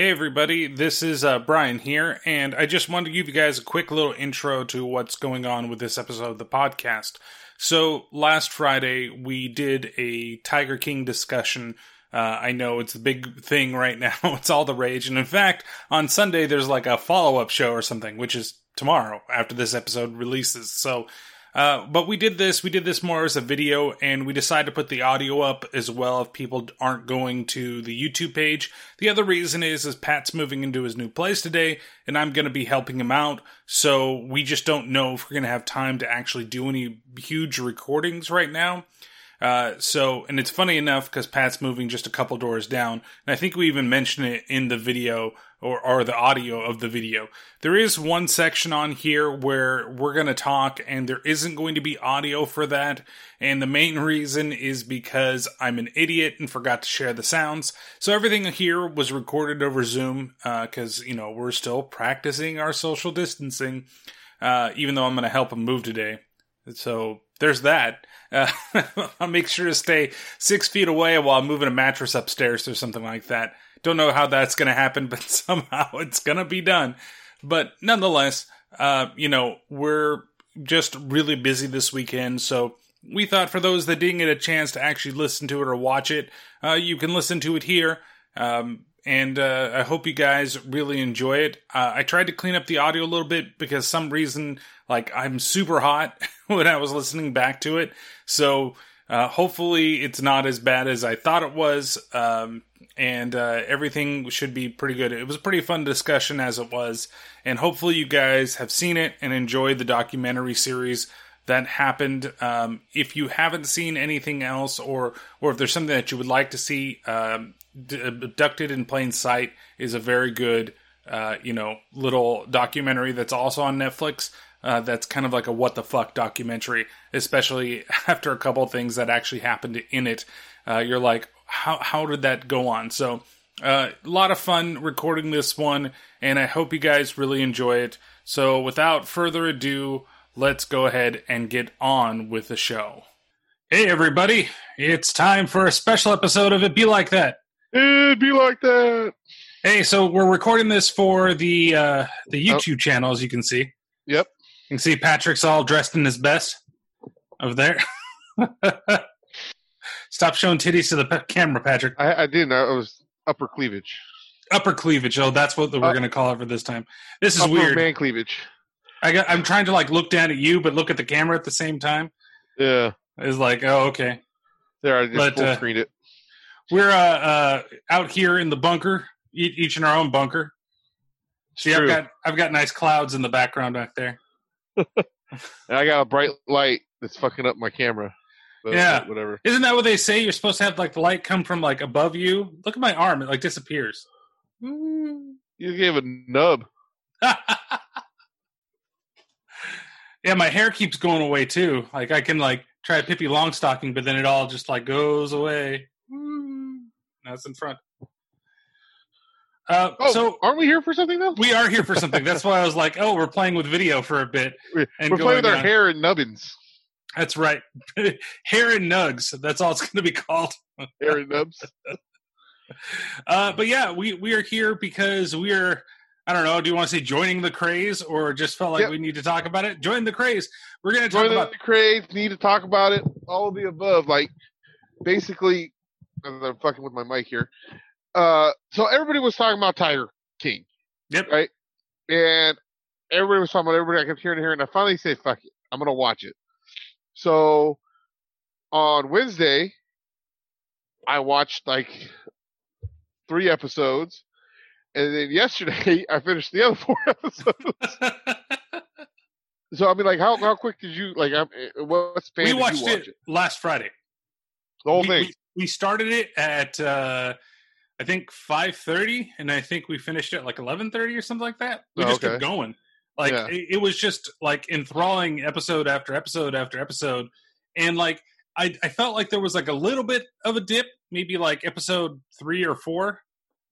Hey everybody, this is uh, Brian here, and I just wanted to give you guys a quick little intro to what's going on with this episode of the podcast. So, last Friday we did a Tiger King discussion. Uh, I know it's a big thing right now, it's all the rage, and in fact, on Sunday there's like a follow up show or something, which is tomorrow after this episode releases. So, uh, but we did this, we did this more as a video, and we decided to put the audio up as well if people aren't going to the YouTube page. The other reason is, is Pat's moving into his new place today, and I'm going to be helping him out, so we just don't know if we're going to have time to actually do any huge recordings right now. Uh, so, and it's funny enough because Pat's moving just a couple doors down, and I think we even mentioned it in the video or, or the audio of the video. There is one section on here where we're going to talk, and there isn't going to be audio for that. And the main reason is because I'm an idiot and forgot to share the sounds. So everything here was recorded over Zoom because, uh, you know, we're still practicing our social distancing, uh, even though I'm going to help him move today. So there's that. Uh, I'll make sure to stay six feet away while I'm moving a mattress upstairs or something like that. Don't know how that's going to happen, but somehow it's going to be done. But nonetheless, uh, you know, we're just really busy this weekend. So we thought for those that didn't get a chance to actually listen to it or watch it, uh, you can listen to it here. Um, and uh, I hope you guys really enjoy it. Uh, I tried to clean up the audio a little bit because some reason, like I'm super hot when I was listening back to it. So uh, hopefully it's not as bad as I thought it was. Um, and uh, everything should be pretty good. It was a pretty fun discussion as it was, and hopefully you guys have seen it and enjoyed the documentary series that happened. Um, if you haven't seen anything else, or or if there's something that you would like to see, um, abducted in plain sight is a very good, uh, you know, little documentary that's also on Netflix. Uh, that's kind of like a what the fuck documentary, especially after a couple things that actually happened in it. Uh, you're like, how how did that go on? So uh, a lot of fun recording this one, and I hope you guys really enjoy it. So without further ado, let's go ahead and get on with the show. Hey everybody, it's time for a special episode of It Be Like That. It'd be like that. Hey, so we're recording this for the uh, the YouTube oh. channel, as you can see. Yep. You can see Patrick's all dressed in his best over there. Stop showing titties to the camera, Patrick. I, I didn't. I was upper cleavage. Upper cleavage. Oh, that's what we're uh, going to call it for this time. This is upper weird. Man cleavage. I got. I'm trying to like look down at you, but look at the camera at the same time. Yeah. It's like, oh, okay. There, I just but, full uh, it. We're uh, uh, out here in the bunker, each in our own bunker. See, I've got I've got nice clouds in the background back there. and I got a bright light that's fucking up my camera. But yeah, whatever. Isn't that what they say? You're supposed to have like the light come from like above you. Look at my arm; it like disappears. You gave a nub. yeah, my hair keeps going away too. Like I can like try Pippi Longstocking, but then it all just like goes away. No, That's in front. Uh, Oh, so aren't we here for something though? we are here for something. That's why I was like, oh, we're playing with video for a bit. We're, and we're playing with our hair and nubbins. That's right. Hair and nugs. That's all it's going to be called. Hair and nubs. Uh, but yeah, we we are here because we are. I don't know. Do you want to say joining the craze, or just felt like Yep. we need to talk about it? Join the craze. We're going to talk Join about the craze. Need to talk about it. All of the above. Like basically, I'm fucking with my mic here. Uh, so everybody was talking about Tiger King. Yep. Right. And everybody was talking about everybody. I kept hearing and hearing. And I finally said, "Fuck it, I'm gonna watch it." So on Wednesday, I watched like three episodes, and then yesterday I finished the other four episodes. So I mean, like, how how quick did you like? Uh, what span we did watched you watch it, it? last Friday. The whole we, thing. We, we started it at uh, I think five thirty, and I think we finished at like eleven thirty or something like that. We Oh, just kept going. Like Yeah. it, it was just like enthralling episode after episode after episode, and like I I felt like there was like a little bit of a dip, maybe like episode three or four,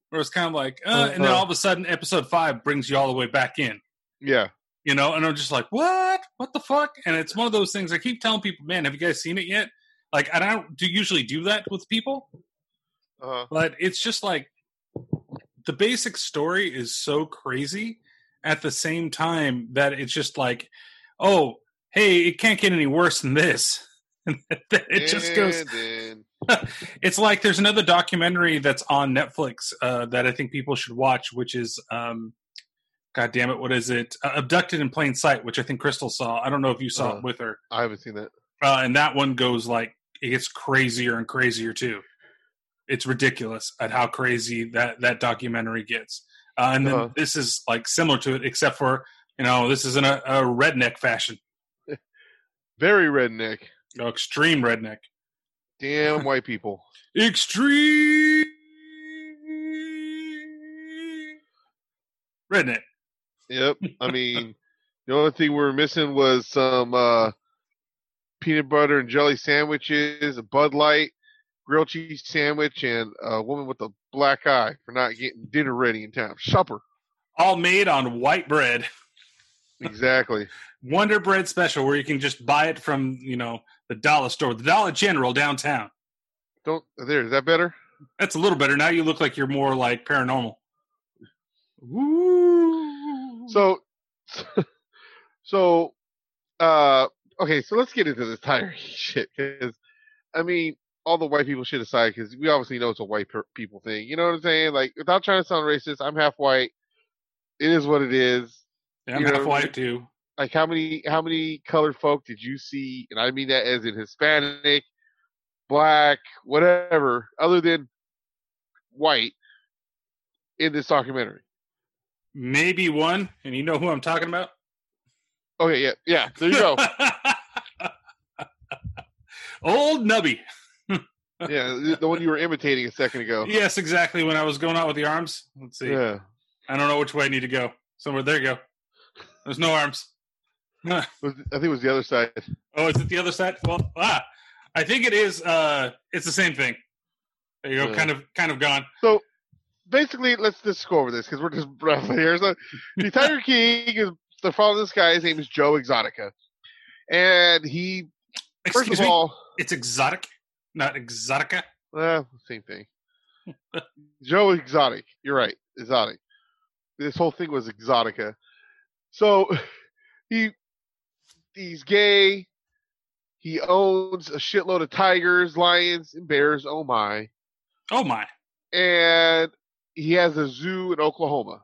where it's kind of like, uh, and then Uh-huh. all of a sudden episode five brings you all the way back in. Yeah. you know and i'm just like what? What the fuck? And it's one of those things i keep telling people man have you guys seen it yet? Like i don't do usually do that with people. Uh, but it's just like the basic story is so crazy at the same time that it's just like oh hey it can't get any worse than this it just goes it's like there's another documentary that's on Netflix uh, that I think people should watch, which is, um, God damn it, what is it? Uh, Abducted in Plain Sight, which I think Crystal saw. I don't know if you saw Uh. it with her. I haven't seen that. Uh, and that one goes like it gets crazier and crazier too. It's ridiculous at how crazy that that documentary gets. Uh, and then Uh-huh. this is like similar to it, except for you know this is in a, a redneck fashion, Very redneck. know, extreme redneck. Damn white people. Extreme redneck. Yep. I mean, the only thing we were missing was some uh, peanut butter and jelly sandwiches, a Bud Light, grilled cheese sandwich, and a woman with a black eye for not getting dinner ready in time. Supper. All made on white bread. Exactly. Wonder Bread special where you can just buy it from, you know, the dollar store, the Dollar General downtown. Don't there. Is that better? That's a little better. Now you look like you're more like paranormal. Woo. So, so, uh, okay. So let's get into this tire shit because, I mean, all the white people shit aside, because we obviously know it's a white per- people thing. You know what I'm saying? Like, without trying to sound racist, I'm half white. It is what it is. Yeah, I'm you know, half white too. Like, how many how many colored folk did you see? And I mean that as in Hispanic, black, whatever, other than white, in this documentary. Maybe one, and you know who I'm talking about? Okay, yeah, yeah. There you go. Old Nubby. Yeah, the, the one you were imitating a second ago. Yes, exactly. When I was going out with the arms. Let's see. Yeah. I don't know which way I need to go. Somewhere. There you go. There's no arms. Huh. It was- I think it was the other side. Oh, is it the other side? Well, ah, I think it is. Uh, it's the same thing. There you go. Yeah. Kind of, kind of gone. So basically, let's just go over this because we're just roughly here. So the Tiger King is they're following this guy. His name is Joe Exotica, and he first Excuse of me. all, It's exotic, not exotica. uh, same thing. Joe Exotic. You're right, Exotic. This whole thing was Exotica. So he he's gay. He owns a shitload of tigers, lions, and bears. Oh my! Oh my! and he has a zoo in Oklahoma.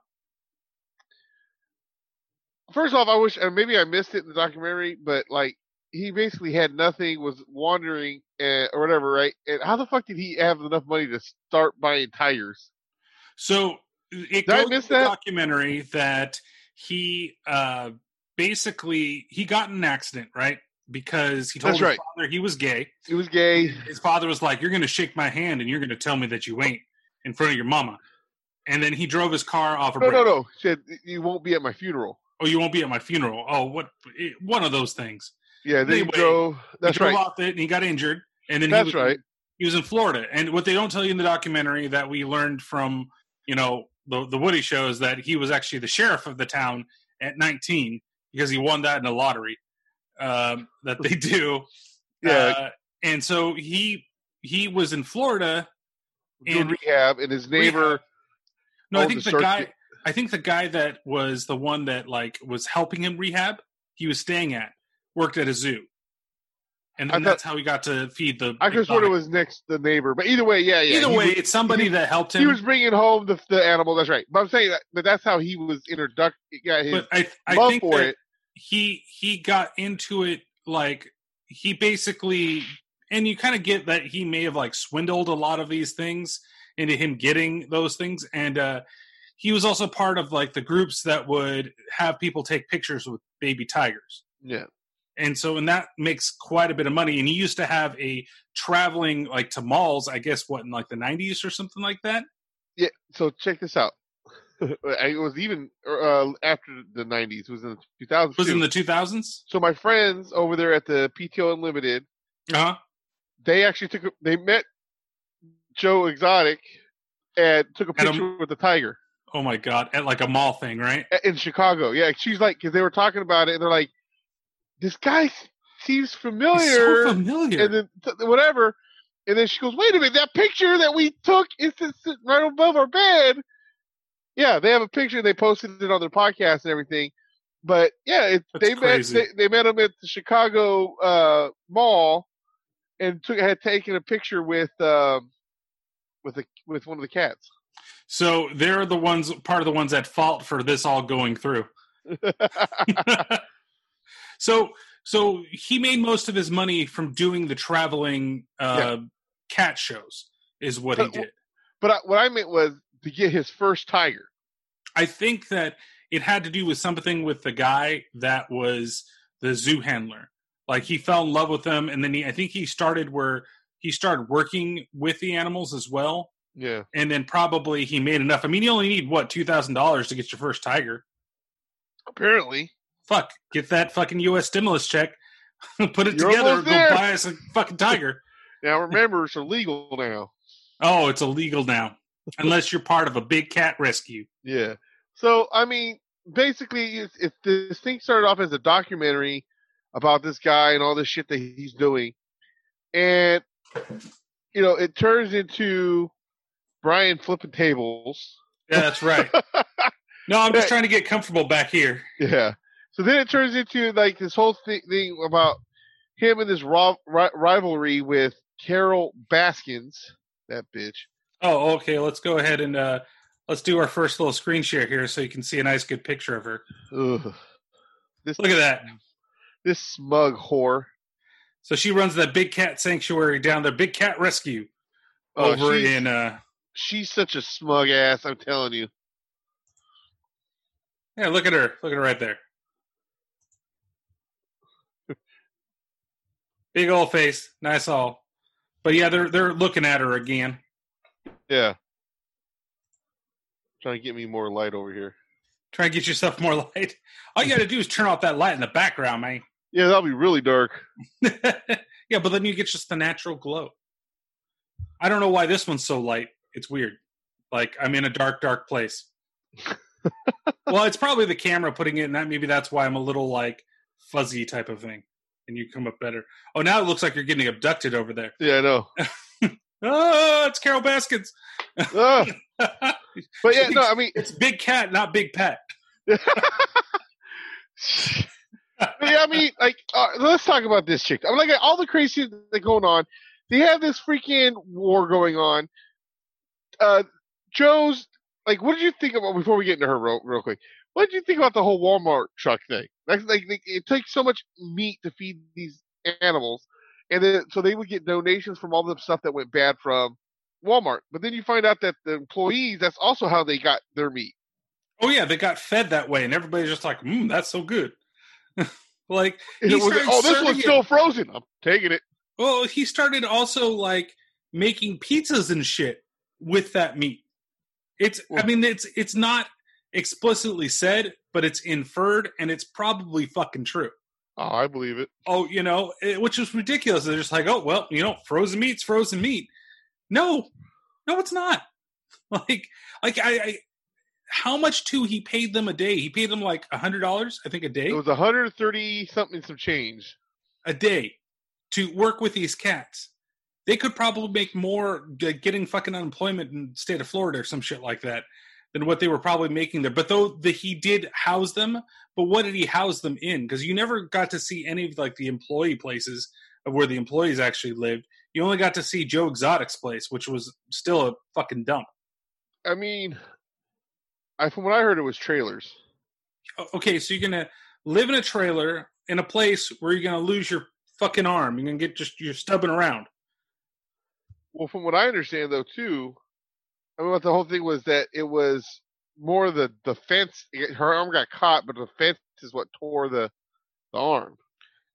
First off, I wish, and maybe I missed it in the documentary, but like he basically had nothing, was wandering uh, or whatever, right? And how the fuck did he have enough money to start buying tires? So it Did I goes miss in the that? documentary that he uh, basically he got in an accident, right? Because he told That's his right. father he was gay. He was gay. His father was like, "You're going to shake my hand and you're going to tell me that you ain't in front of your mama." And then he drove his car off a No, bridge. no, no. He said you won't be at my funeral. Oh, you won't be at my funeral. Oh, what? eh, One of those things. Yeah, then Anyway, he drove. That's right. off it and he got injured. And then That's he was, right. He was in Florida, and what they don't tell you in the documentary that we learned from you know the the Woody show is that he was actually the sheriff of the town at 19 because he won that in a lottery um, that they do. Yeah. Uh, and so he he was in Florida. in rehab, and his neighbor. Rehab. no, I think the the guy. I think the guy that was the one that like was helping him rehab. He was staying at worked at a zoo, and then thought- that's how he got to feed the. I have sworn it was next the neighbor, but either way, yeah, yeah. Either he way, was- it's somebody he- that helped him. he was bringing home the the animal. That's right. But I'm saying that, but that's how he was introduced. Got his but I, I love think for it. he he got into it like he basically and you kind of get that he may have like swindled a lot of these things into him getting those things and uh he was also part of like the groups that would have people take pictures with baby tigers Yeah, and so and that makes quite a bit of money and he used to have a traveling like to malls i guess what in like the 90s or something like that yeah. So check this out. it was even uh, after the '90s. It was in the 2000s. was it too. in the 2000s so my friends over there at the PTO Unlimited, uh-huh they actually took. a- They met Joe Exotic and took a At a- picture with the tiger oh my god at like a mall thing right in Chicago. Yeah, she's like, because they were talking about it, and they're like, "This guy seems familiar." so familiar and then th- whatever. And then she goes, "Wait a minute, that picture that we took is sitting right above our bed." Yeah, they have a picture. They posted it on their podcast and everything. But yeah, it, they crazy. met they, they met him at the Chicago uh, mall and took had taken a picture with um, with a with one of the cats. So they're the ones, part of the ones at fault for this all going through. so, so he made most of his money from doing the traveling uh, cat shows, is what he did. but I, what I meant was to get his first tiger. I think that it had to do with something with the guy that was the zoo handler. Like he fell in love with them, and then he, I think he started where he started working with the animals as well. Yeah, And then probably he made enough. I mean, you only need what two thousand dollars to get your first tiger. apparently. Fuck, get that fucking U.S. stimulus check, put it You're together, go there. buy us a fucking tiger. Now remember, it's illegal now. oh, it's illegal now, unless you're part of a big cat rescue. Yeah. So I mean, basically, it's, it's this thing started off as a documentary about this guy and all this shit that he's doing, and you know, it turns into Brian flipping tables. Yeah, that's right. No, I'm just trying to get comfortable back here. Yeah. So then it turns into like this whole thing, thing about him and this ro- ri- rivalry with Carole Baskins, that bitch. Oh, okay. Let's go ahead and uh, let's do our first little screen share here, so you can see a nice, good picture of her. Ugh. This Look at that. this smug whore. So she runs that big cat sanctuary down there, big cat rescue Oh, over in. uh She's such a smug ass. I'm telling you. Yeah, look at her. Look at her right there. Big old face, nice all. But yeah, they're they're looking at her again. Yeah. Trying to get me more light over here. Try and get yourself more light. All you got to do is turn off that light in the background, man. Yeah, that'll be really dark. yeah, but then you get just the natural glow. I don't know why this one's so light. It's weird. Like I'm in a dark, dark place. well, it's probably the camera putting it in that. Maybe that's why I'm a little like fuzzy type of thing, and you come up better. Oh, now it looks like you're getting abducted over there. Yeah, I know. Oh, it's Carole Baskins. oh. But yeah, no, I mean, it's Big Cat, not Big Pet. Yeah, I mean, like, uh, let's talk about this chick. I'm like, all the crazy that's going on. They have this freaking war going on. Uh, Joe's like, what did you think about before we get into her real, real quick? What did you think about the whole Walmart truck thing? Like, like, it takes so much meat to feed these animals, and then so they would get donations from all the stuff that went bad from Walmart. But then you find out that the employees, that's also how they got their meat. Oh yeah, they got fed that way, and everybody's just like, "Mm, that's so good." like, he was, oh, this one's it- still frozen. I'm taking it. Well, he started also like making pizzas and shit with that meat. It's I Well- mean it's it's not explicitly said, but it's inferred and it's probably fucking true. Oh, I believe it. Oh, you know, it, which is ridiculous. They're just like, oh, well, you know, frozen meat's frozen meat. No, no, it's not. Like, like I, I how much too he paid them a day? He paid them like a hundred dollars, I think, a day. It was a 130 something some change. a day to work with these cats. They could probably make more getting fucking unemployment in the state of Florida or some shit like that than what they were probably making there. But though the, he did house them, but what did he house them in? Because you never got to see any of like the employee places of where the employees actually lived. You only got to see Joe Exotic's place, which was still a fucking dump. I mean, I from what I heard, it was trailers. Okay, so you're gonna live in a trailer in a place where you're gonna lose your fucking arm. You're gonna get just you're stubbing around. Well, from what I understand, though, too, I mean, what the whole thing was that it was more the the fence. Her arm got caught, but the fence is what tore the the arm.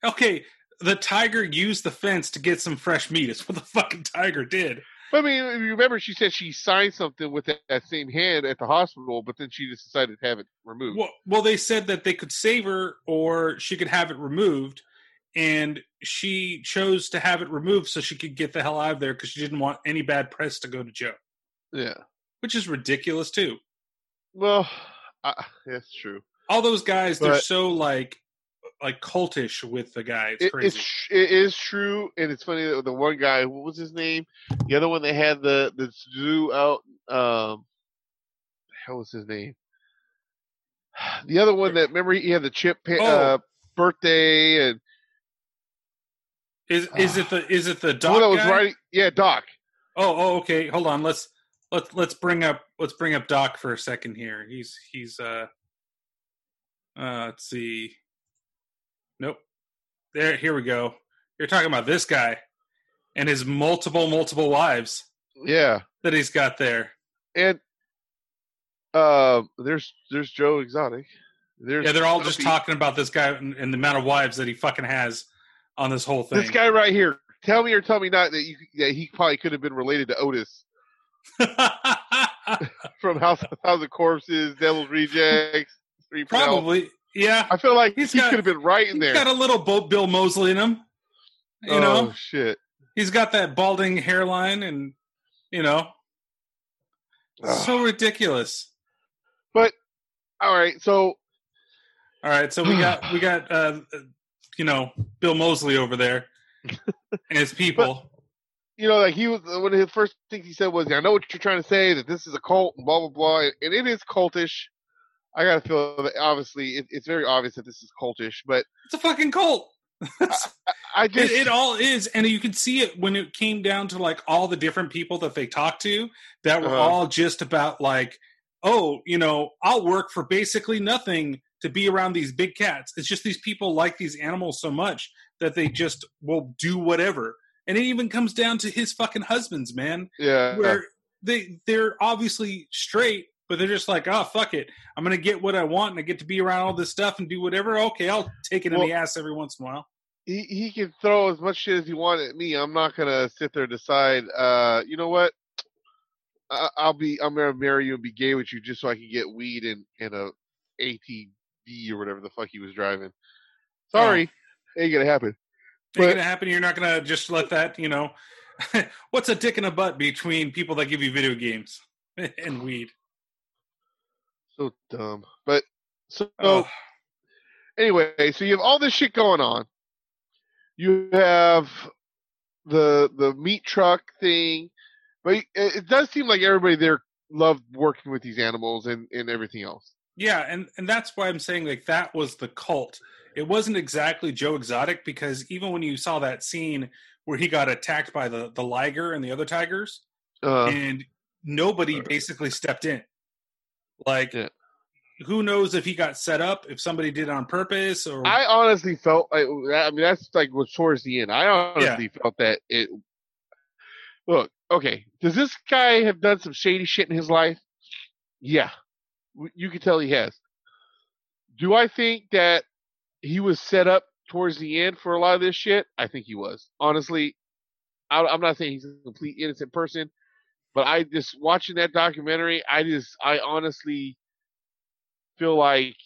Okay, the tiger used the fence to get some fresh meat. It's what the fucking tiger did. I mean, you remember, she said she signed something with that, that same hand at the hospital, but then she just decided to have it removed. Well, well, they said that they could save her or she could have it removed, and she chose to have it removed so she could get the hell out of there because she didn't want any bad press to go to Joe, yeah. which is ridiculous too. Well, I, that's true. All those guys, they're so like like cultish with the guy. It's It, crazy. it's it is true, and it's funny that the one guy, what was his name? The other one that had the the zoo out. Um, the hell was his name? The other one that remember he had the chip Oh. uh, birthday and is is it the is it the the doc one that was guy? writing. Yeah, Doc. Oh, oh, okay. Hold on. Let's let's let's bring up let's bring up Doc for a second here. He's he's uh uh let's see. Nope. There here we go. You're talking about this guy and his multiple multiple wives Yeah, that he's got there. and uh, there's there's Joe Exotic. There's Yeah, they're all just talking about this guy and, and the amount of wives that he fucking has on this whole thing. This guy right here. Tell me or tell me not that you that he probably could have been related to Otis from House House of Corpses, Devil's Rejects. Three Hell. Probably. Yeah. I feel like He's he got- could have been right in He's there. got a little Bo- Bill Moseley in him. You oh know? shit! He's got that balding hairline and you know so ridiculous. But all right, so All right, so we got we got uh you know Bill Moseley over there and his people. You know, like he was one of his first things he said was, "I know what you're trying to say that this is a cult and blah blah blah," and it is cultish. I gotta feel that obviously it, it's very obvious that this is cultish, but it's a fucking cult. I it, just it all is, and you could see it when it came down to like all the different people that they talked to that were Uh-huh. all just about like, oh, you know, I'll work for basically nothing to be around these big cats. It's just these people like these animals so much that they just will do whatever. And it even comes down to his fucking husbands, man, yeah. where they they're obviously straight, but they're just like, oh fuck it, I'm gonna get what I want and I get to be around all this stuff and do whatever. Okay, I'll take it in the ass every once in a while. he he can throw as much shit as he wants at me. I'm not gonna sit there and decide. Uh, you know what? I, I'll be. I'm gonna marry you and be gay with you just so I can get weed and and a ATV or whatever the fuck he was driving. Sorry, ain't gonna happen. Ain't gonna happen. You're not gonna just let that, you know. What's a dick in a butt between people that give you video games and weed? So dumb. But so Oh, anyway, so you have all this shit going on. You have the the meat truck thing, but it, it does seem like everybody there loved working with these animals and and everything else. yeah, and and that's why I'm saying like that was the cult. It wasn't exactly Joe Exotic because even when you saw that scene where he got attacked by the the liger and the other tigers, Uh, and nobody basically stepped in. Like, Yeah. who knows if he got set up, if somebody did it on purpose, or I honestly felt like I mean that's like was towards the end. I honestly felt that it. Look, okay, does this guy have done some shady shit in his life? Yeah, you can tell he has. Do I think that he was set up towards the end for a lot of this shit? I think he was. Honestly, I, I'm not saying he's a complete innocent person, but I just watching that documentary, I just I honestly feel like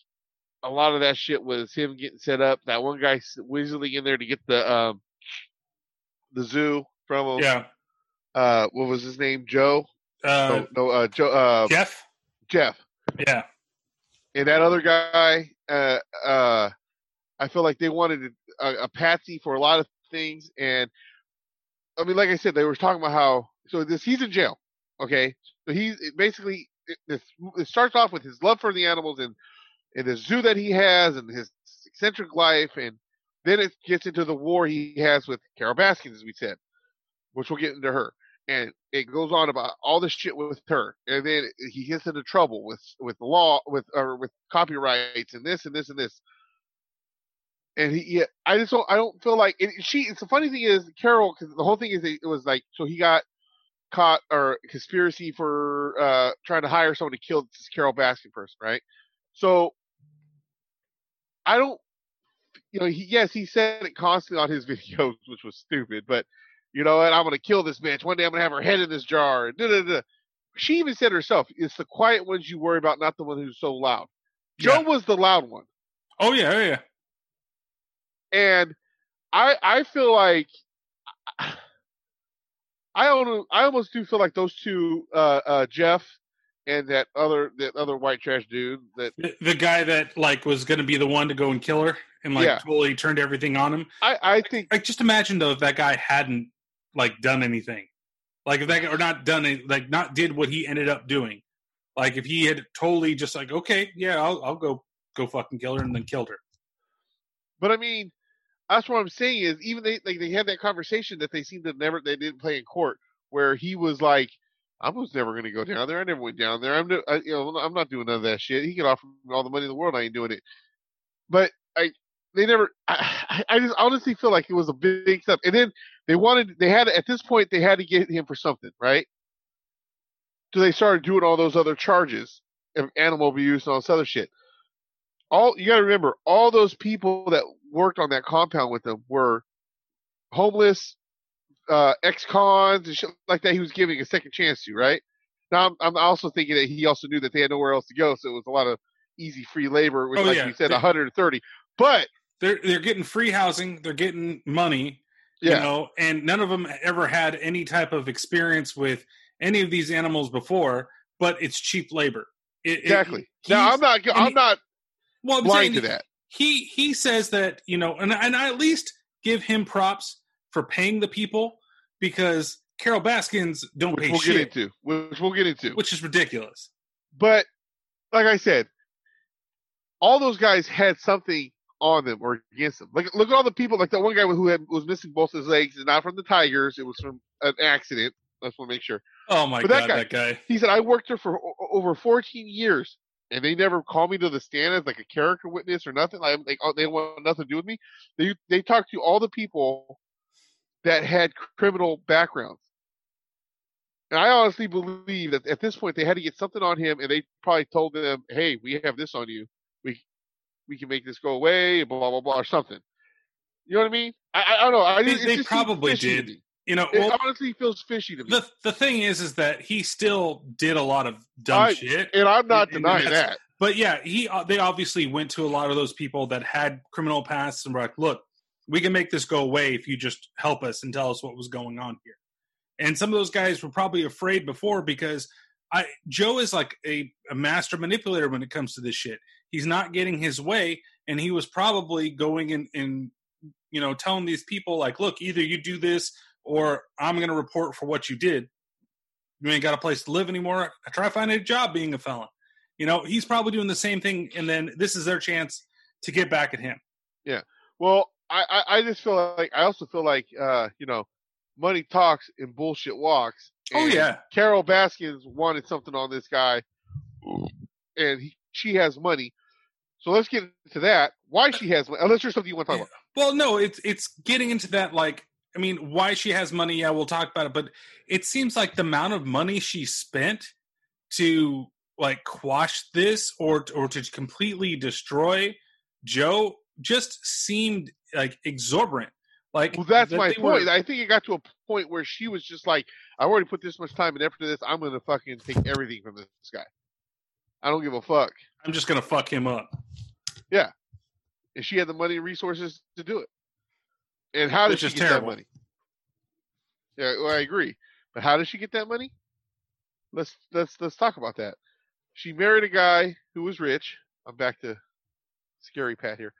a lot of that shit was him getting set up. That one guy whizzling in there to get the um, the zoo from him. Yeah. Uh, what was his name? Joe. Uh, no, no, uh, Joe. Uh, Jeff. Jeff. Yeah. And that other guy. Uh, uh, I feel like they wanted a, a patsy for a lot of things, and I mean, like I said, they were talking about how so this he's in jail. Okay, so he's basically it, it starts off with his love for the animals and and the zoo that he has and his eccentric life, and then it gets into the war he has with Carole Baskins, as we said, which we'll get into her. And it goes on about all this shit with her, and then he gets into trouble with with law, with or with copyrights and this and this and this. And he, yeah, I just don't, I don't feel like it, she. It's the funny thing is Carole, because the whole thing is it was like so he got caught or conspiracy for uh trying to hire someone to kill this Carole Baskin person, right? So I don't, you know, he, yes, he said it constantly on his videos, which was stupid, but you know what? I'm gonna kill this bitch. One day I'm gonna have her head in this jar. Da, da, da. She even said herself, "It's the quiet ones you worry about, not the one who's so loud." Joe was the loud one, Oh yeah. Oh yeah. And I I feel like I almost I almost do feel like those two, uh, uh, Jeff and that other that other white trash dude that The, the guy that like was going to be the one to go and kill her and like Yeah. totally turned everything on him. I I think Like just imagine though if that guy hadn't like done anything, like if that guy or not done it, like not did what he ended up doing. Like if he had totally just like okay, yeah, I'll I'll go go fucking kill her and then killed her. But I mean, that's what I'm saying is even they like they had that conversation that they seemed to never they didn't play in court where he was like, I was never going to go down there. I never went down there. I'm no- I, you know I'm not doing none of that shit. He could offer me all the money in the world. I ain't doing it. But I they never. I, I just honestly feel like it was a big step. And then they wanted they had at this point they had to get him for something right. So they started doing all those other charges of animal abuse and all this other shit all you got to remember all those people that worked on that compound with him were homeless uh ex-cons and shit like that he was giving a second chance to right now I'm, I'm also thinking that he also knew that they had nowhere else to go so it was a lot of easy free labor which Oh, like yeah. you said They- 130 but They're they're getting free housing, they're getting money, yeah you know, and none of them ever had any type of experience with any of these animals before. But it's cheap labor. It- it- exactly now i'm not i'm he- not well, I'm blind to that he he says that you know and, and i at least give him props for paying the people because carole baskins don't which pay we'll shit get into which we'll get into which is ridiculous But like I said, all those guys had something on them or against them. Like look at all the people. Like that one guy who had was missing both his legs, and not from the tigers. It was from an accident. I just want to make sure. oh my But that god guy- that guy He said I worked there for over 14 years, and they never called me to the stand as like a character witness or nothing. Like, like oh, they want nothing to do with me. They they talked to all the people that had criminal backgrounds. And I honestly believe that at this point they had to get something on him, and they probably told them, "Hey, we have this on you. We we can make this go away, blah blah blah, or something." You know what I mean? I I, don't know. I, They- they probably did. You know It well, honestly feels fishy to me, the the thing is is that he still did a lot of dumb I- shit and I'm not and- denying that. but yeah he uh, they obviously went to a lot of those people that had criminal pasts and were like look we can make this go away if you just help us and tell us what was going on here. And some of those guys were probably afraid before because i joe is like a, a master manipulator when it comes to this shit. He's not getting his way and he was probably going and and you know telling these people like look either you do this or i'm going to report for what you did you ain't got a place to live anymore I try finding a job being a felon you know, he's probably doing the same thing, and then this is their chance to get back at him. Yeah. Well, I, I, I just feel like I also feel like uh, you know, money talks and bullshit walks. Oh yeah, Carole Baskins wanted something on this guy, and he, she has money. So let's get into that. Why she has money? Unless there's something you want to talk about. Well, no, it's it's getting into that. Like, I mean, why she has money? Yeah, we'll talk about it. But it seems like the amount of money she spent to like quash this or or to completely destroy Joe just seemed like exorbitant. Like, Well, that's that my they were- point. I think it got to a point where she was just like, I already put this much time and effort to this. I'm gonna fucking take everything from this guy. I don't give a fuck. I'm just gonna fuck him up. Yeah, and she had the money and resources to do it. And how did Which she get terrible. that money? Yeah, well, I agree. But how did she get that money? Let's let's let's talk about that. She married a guy who was rich. I'm back to scary Pat here.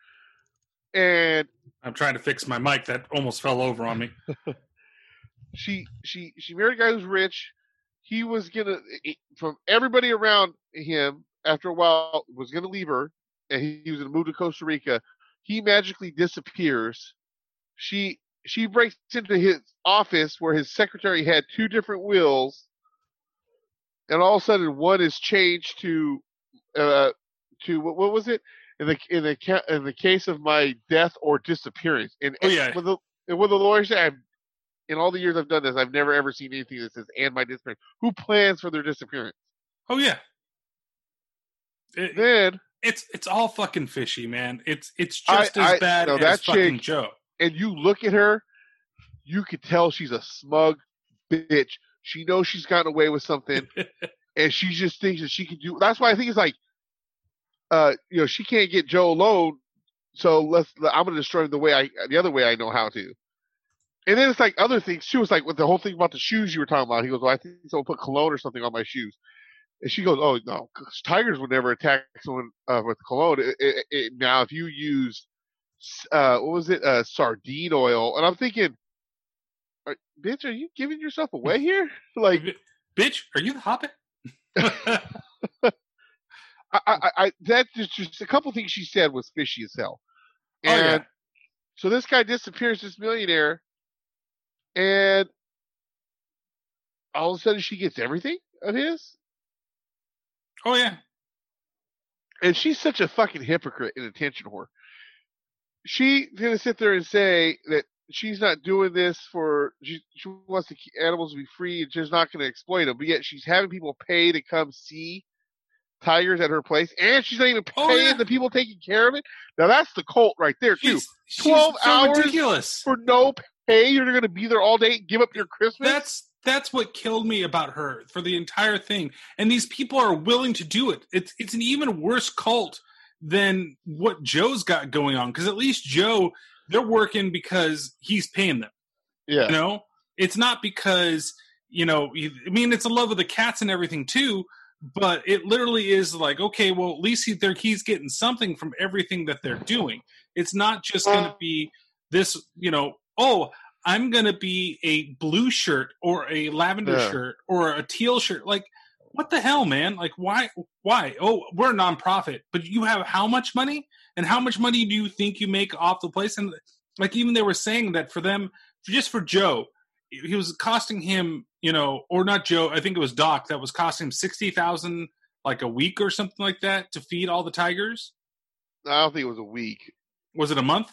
And I'm trying to fix my mic that almost fell over on me. she she she married a guy who's rich. He was gonna from everybody around him after a while was gonna leave her, and he, he was gonna move to Costa Rica. He magically disappears. She she breaks into his office where his secretary had two different wills, and all of a sudden one is changed to uh to what, what was it in the in the in the case of my death or disappearance. And Oh, yeah. when the and when the lawyer said, I've, in all the years I've done this, I've never ever seen anything that says "and my disappearance." Who plans for their disappearance? Oh yeah. It- Then it's it's all fucking fishy, man. It's it's I- just as I- bad no, as that fucking chick- Joe. And you look at her, you could tell she's a smug bitch. She knows she's gotten away with something, and she just thinks that she can do. That's why I think it's like, uh, you know, she can't get Joe alone, so let's. I'm gonna destroy him the way I, the other way I know how to. And then it's like other things. She was like with the whole thing about the shoes you were talking about. He goes, "Well, I think someone put cologne or something on my shoes." And she goes, "Oh no, tigers would never attack someone uh, with cologne. It, it, it, now, if you use, uh, what was it, uh, sardine oil?" And I'm thinking, are, "Bitch, are you giving yourself away here?" like, Bitch, are you the Hobbit? I, I, I that just, a couple things she said was fishy as hell. Oh, yeah. And so this guy disappears, this millionaire, and all of a sudden she gets everything of his. oh yeah. And she's such a fucking hypocrite and attention whore. She's gonna sit there and say that she's not doing this for she, she wants the animals to be free and she's not gonna exploit them, but yet she's having people pay to come see tigers at her place, and she's not even Oh, paying yeah. the people taking care of it. Now that's the cult right there too. She's, she's 12 so hours ridiculous. For no pay, you're gonna be there all day and give up your Christmas. That's that's what killed me about her for the entire thing. And these people are willing to do it. It's it's an even worse cult than what Joe's got going on. Because at least Joe, they're working because he's paying them. yeah. You know, it's not because you know. I mean, it's a love of the cats and everything too. But it literally is like, okay, well, at least he, they're, he's getting something from everything that they're doing. It's not just going to be this, you know, oh, I'm going to be a blue shirt or a lavender Yeah. shirt or a teal shirt. Like, what the hell, man? Like, why? Why? Oh, we're a nonprofit, but you have how much money? And how much money do you think you make off the place? And like, even they were saying that for them, just for Joe, he was costing him, you know, or not Joe. I think it was Doc that was costing him sixty thousand like a week or something like that to feed all the tigers. I don't think it was a week. Was it a month?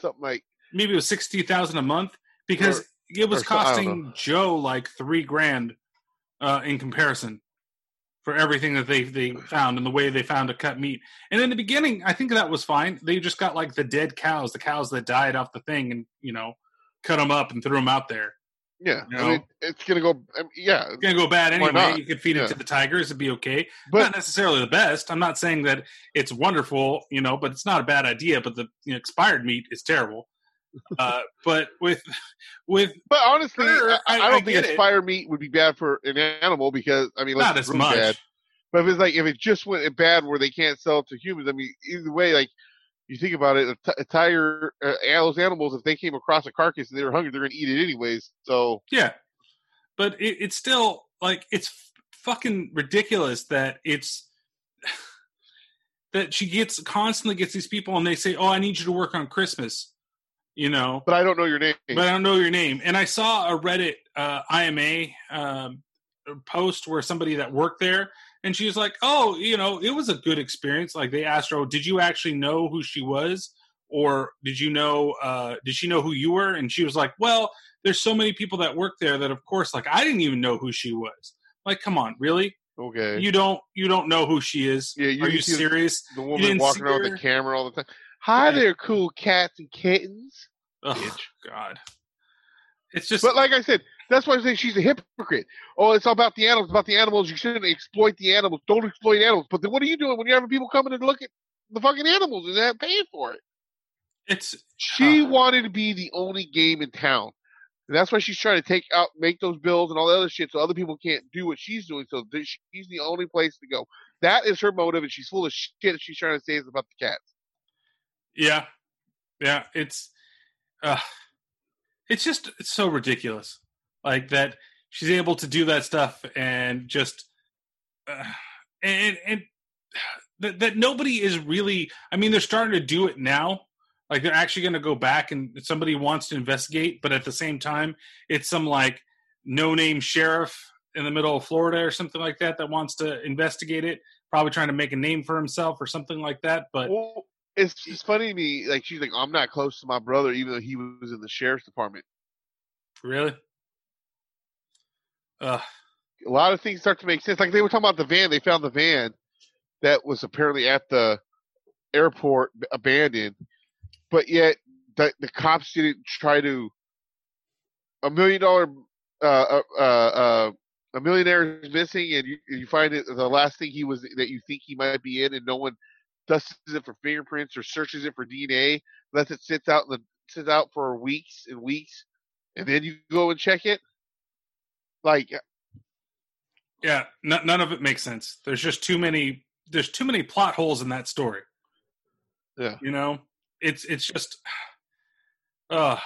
Something like Maybe it was sixty thousand a month because Or- it was or so- costing Joe like three grand uh, in comparison for everything that they they found and the way they found to cut meat. And in the beginning, I think that was fine. They just got like the dead cows, the cows that died off the thing, and you know, cut them up and threw them out there. yeah. You I mean, it's gonna go. I mean, yeah, It's gonna go bad anyway. You could feed Yeah. it to the tigers; it'd be okay. but not necessarily the best. I'm not saying that it's wonderful, you know, but it's not a bad idea. But the you know, expired meat is terrible. Uh, but with with but honestly, I, I don't I think get it. meat would be bad for an animal because I mean, not as really much. Bad. But if it's like if it just went bad where they can't sell it to humans, I mean, either way, like you think about it, a, t- a tiger, uh, those animals, if they came across a carcass and they were hungry, they're gonna eat it anyways. So Yeah, but it, it's still like it's fucking ridiculous that it's that she gets constantly gets these people and they say, "Oh, I need you to work on Christmas," you know. but I don't know your name. but I don't know your name. And I saw a Reddit uh, IMA um, post where somebody that worked there, and she was like, "Oh, you know, it was a good experience." Like they asked her, oh, "Did you actually know who she was, or did you know? Uh, did she know who you were?" And she was like, "Well, there's so many people that work there that, of course, like I didn't even know who she was. Like, come on, really? okay. You don't you don't know who she is? Yeah, you Are you serious?" the woman walking around with the camera all the time. Hi there, cool cats and kittens. Oh Bitch. God, it's just But like I said, that's why I say she's a hypocrite. Oh, it's all about the animals. About the animals, you shouldn't exploit the animals. Don't exploit animals. But then what are you doing when you're having people coming and looking? the fucking animals and they're paying for it. It's She Uh. wanted to be the only game in town. And that's why she's trying to take out, make those bills and all the other shit so other people can't do what she's doing. So she's the only place to go. That is her motive, and she's full of shit. if She's trying to say it's about the cats. Yeah, yeah. It's uh, it's just it's so ridiculous. Like that she's able to do that stuff and just uh, and and that that nobody is really. I mean, they're starting to do it now. Like they're actually going to go back and somebody wants to investigate, but at the same time, it's some like no name sheriff in the middle of Florida or something like that that wants to investigate it. Probably trying to make a name for himself or something like that. But Well, it's it's funny to me. Like she's like, I'm not close to my brother, even though he was in the sheriff's department. really, uh, A lot of things start to make sense. Like they were talking about the van. They found the van that was apparently at the airport abandoned, but yet the the cops didn't try to. A million dollar, uh, uh, uh, uh, a millionaire is missing, and you you find it the last thing he was that you think he might be in, and no one dusts it for fingerprints or searches it for DNA, lets it sits out in the sits out for weeks and weeks, and then you go and check it. Like yeah, n- none of it makes sense. There's just too many. There's too many plot holes in that story. Yeah. you know, it's it's just, uh,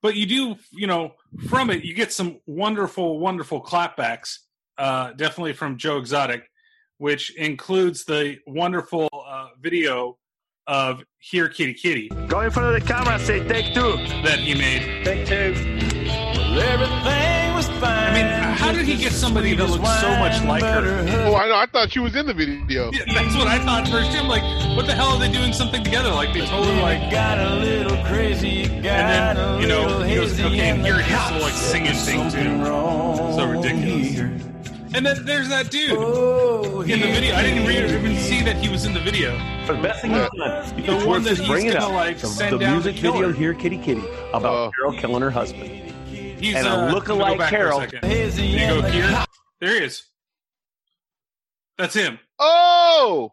but you do, you know, from it you get some wonderful, wonderful clapbacks. Uh, definitely from Joe Exotic, which includes the wonderful uh, video of "Here Kitty Kitty" Go in front of the camera and say take two. that he made. Take two. Everything was fine. I mean, how did he get somebody that looks so much like her? Oh, I know. I thought she was in the video. Yeah, that's what I thought first. I'm like, what the hell are they doing something together? Like they totally like. got a little crazy, got And then you know a he goes, okay, and here the he has to cops like singing and said sing too. So ridiculous. Here. And then there's that dude Oh, in the video. I didn't he re- even see that he was in the video. The best thing Yeah. is done. The It's one that just he's bringing gonna, up. like, the, send the music to kill video her. here, Kitty Kitty, about Oh. Carole killing her husband. He's And a uh, let me go lookalike back a Carole. There you and go, here. There he is. That's him. Oh,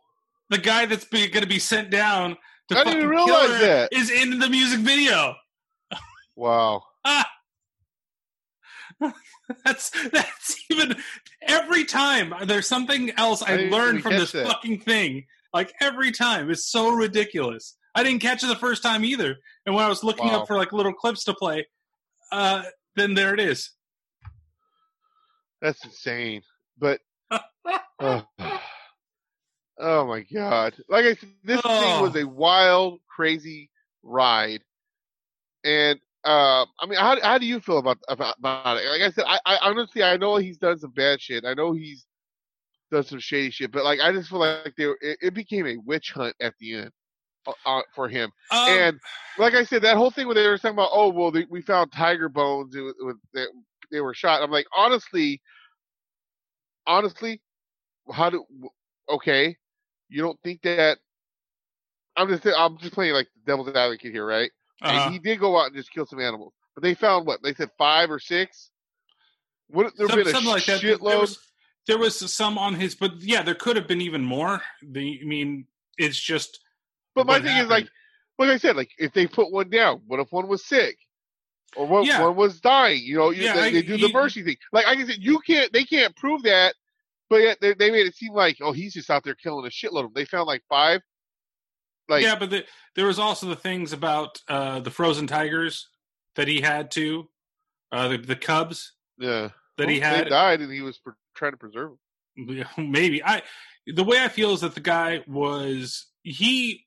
The guy that's going to be sent down to I fucking didn't kill her that. is in the music video. wow. Ah. that's that's even every time there's something else I, I learned from this that. fucking thing. Like every time, it's so ridiculous. I didn't catch it the first time either. And when I was looking Wow. up for like little clips to play, uh, then there it is. That's insane. But oh, oh my god! Like I said, this Oh. thing was a wild, crazy ride. And um, I mean, how how do you feel about about, about it? Like I said, I, I honestly I know he's done some bad shit. I know he's done some shady shit, but like I just feel like they it, it became a witch hunt at the end uh, uh, for him. Um, and like I said, that whole thing where they were talking about, oh well, they, we found tiger bones. It, it, they, they were shot. I'm like, honestly, honestly, how do? Okay, you don't think that? I'm just I'm just playing like the devil's advocate here, right? Uh-huh. And he did go out and just kill some animals, but they found what they said five or six. Would there Some- been a something like that. There shitload? was, there was some on his, but yeah, there could have been even more. The, I mean, it's just But my what thing is like, like I said, like if they put one down, what if one was sick, or what Yeah. one was dying? You know, you, Yeah, they, I- they do the mercy thing. Like I said, you can't, they can't prove that, but yet they, they made it seem like, oh, he's just out there killing a shitload of them. They found like five. Like, yeah, but the, there was also the things about uh, the frozen tigers that he had too, uh, the, the cubs yeah, that he had. They died, and he was pr- trying to preserve them. maybe i the way i feel is that the guy was he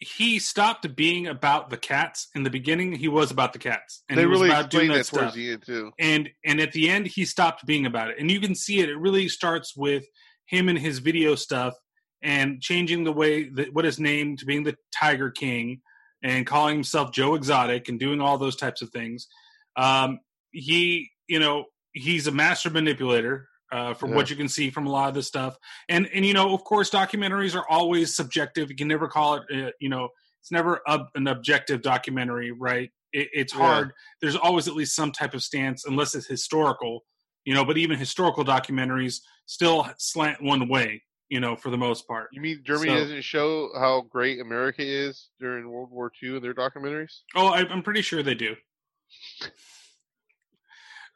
he stopped being about the cats in the beginning he was about the cats and they he was really about doing that that stuff the end too. and and at the end he stopped being about it and you can see it it really starts with him and his video stuff and changing the way that what is named to being the tiger king and calling himself joe exotic and doing all those types of things. Um he you know he's a master manipulator uh, from Yeah. what you can see from a lot of this stuff. And and you know of course documentaries are always subjective. You can never call it uh, you know it's never ob- an objective documentary right? It, it's Yeah. hard. There's always at least some type of stance unless it's historical you know but even historical documentaries still slant one way you know, for the most part. You mean Germany So- doesn't show how great America is during World War II in their documentaries? Oh, I, I'm pretty sure they do.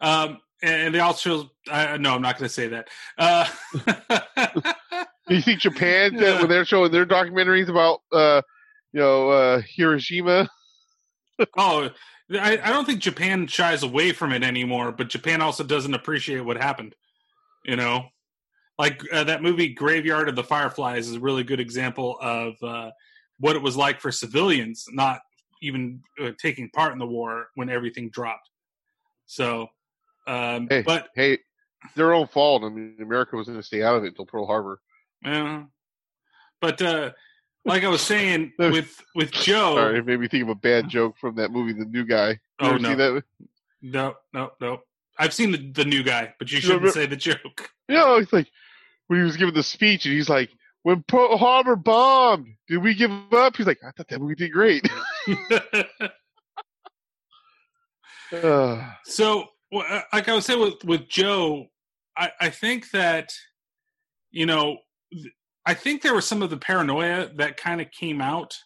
Um, and they also, I, no, I'm not going to say that. Uh, Do you think Japan, Yeah. when they're showing their documentaries about, uh, you know, uh, Hiroshima, oh, I, I don't think Japan shies away from it anymore, but Japan also doesn't appreciate what happened. You know, like uh, that movie Graveyard of the Fireflies is a really good example of uh, what it was like for civilians not even uh, taking part in the war when everything dropped. So, um, Hey. but hey, their own fault. I mean, America was going to stay out of it until Pearl Harbor. Yeah. But uh like I was saying with with Joe Sorry, it made me think of a bad joke from that movie, The New Guy. You Oh, no. see that? No, no, no. I've seen the the new guy, but you You shouldn't remember- say the joke. Yeah, it's like when he was giving the speech, and he's like, "When Pearl Harbor bombed, did we give up?" He's like, "I thought that movie did great." Uh, so uh, like I was saying with with Joe, I, I think that you know I think there was some of the paranoia that kind of came out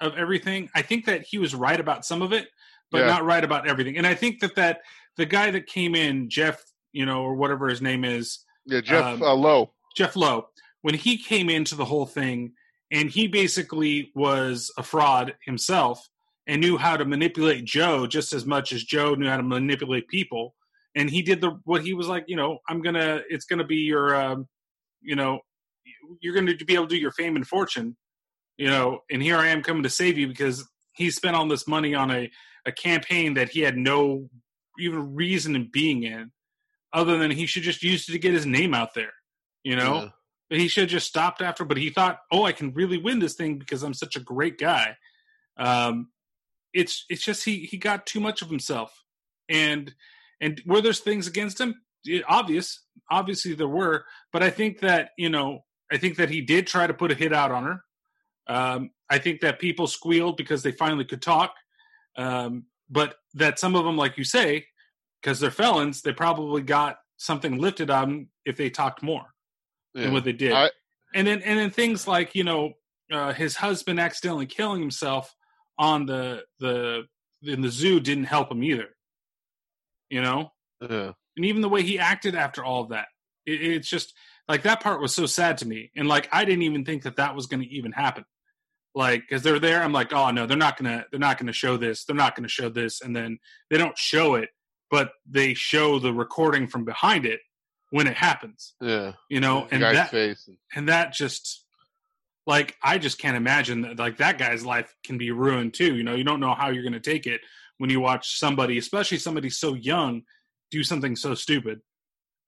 of everything. I think that he was right about some of it, but Yeah. not right about everything. And I think that that the guy that came in, Jeff, you know, or whatever his name is, yeah, Jeff Um, uh, Lowe. Jeff Lowe, when he came into the whole thing, and he basically was a fraud himself and knew how to manipulate Joe just as much as Joe knew how to manipulate people. And he did the what he was like, you know, I'm gonna, it's gonna be your, um, you know, you're gonna be able to do your fame and fortune, you know. And here I am coming to save you because he spent all this money on a a campaign that he had no even reason in being in, other than he should just use it to get his name out there, you know. Yeah. He should have just stopped after, but he thought, "Oh, I can really win this thing because I'm such a great guy." Um, it's it's just he he got too much of himself, and and were there's things against him? Yeah, obvious, obviously there were, but I think that you know, I think that he did try to put a hit out on her. Um, I think that people squealed because they finally could talk, um, but that some of them, like you say, because they're felons, they probably got something lifted on them if they talked more Yeah. than what they did. I- and then and then things like you know uh, his husband accidentally killing himself on the the in the zoo didn't help him either. You know, Yeah. and even the way he acted after all of that, it, it's just like that part was so sad to me, and like I didn't even think that that was going to even happen. Like, because they're there, I'm like, oh no, they're not gonna, they're not gonna show this, they're not gonna show this, and then they don't show it, but they show the recording from behind it when it happens. Yeah. You know, and that face. and that just like i just can't imagine that like that guy's life can be ruined too you know you don't know how you're going to take it when you watch somebody especially somebody so young do something so stupid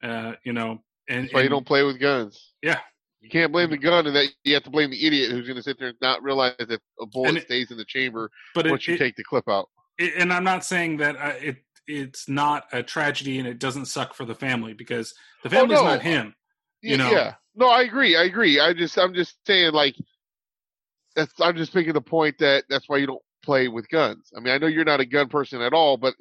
uh you know and, That's why you don't play with guns. Yeah. You can't blame the gun, and that you have to blame the idiot who's going to sit there and not realize that a bullet it- stays in the chamber but it, once you it- take the clip out. it- and i'm not saying that uh, it it's not a tragedy and it doesn't suck for the family because the family's Oh, no. not him you Yeah, know. Yeah. No, I agree. I agree. I just, I'm just saying, like, that's. I'm just making the point that that's why you don't play with guns. I mean, I know you're not a gun person at all, but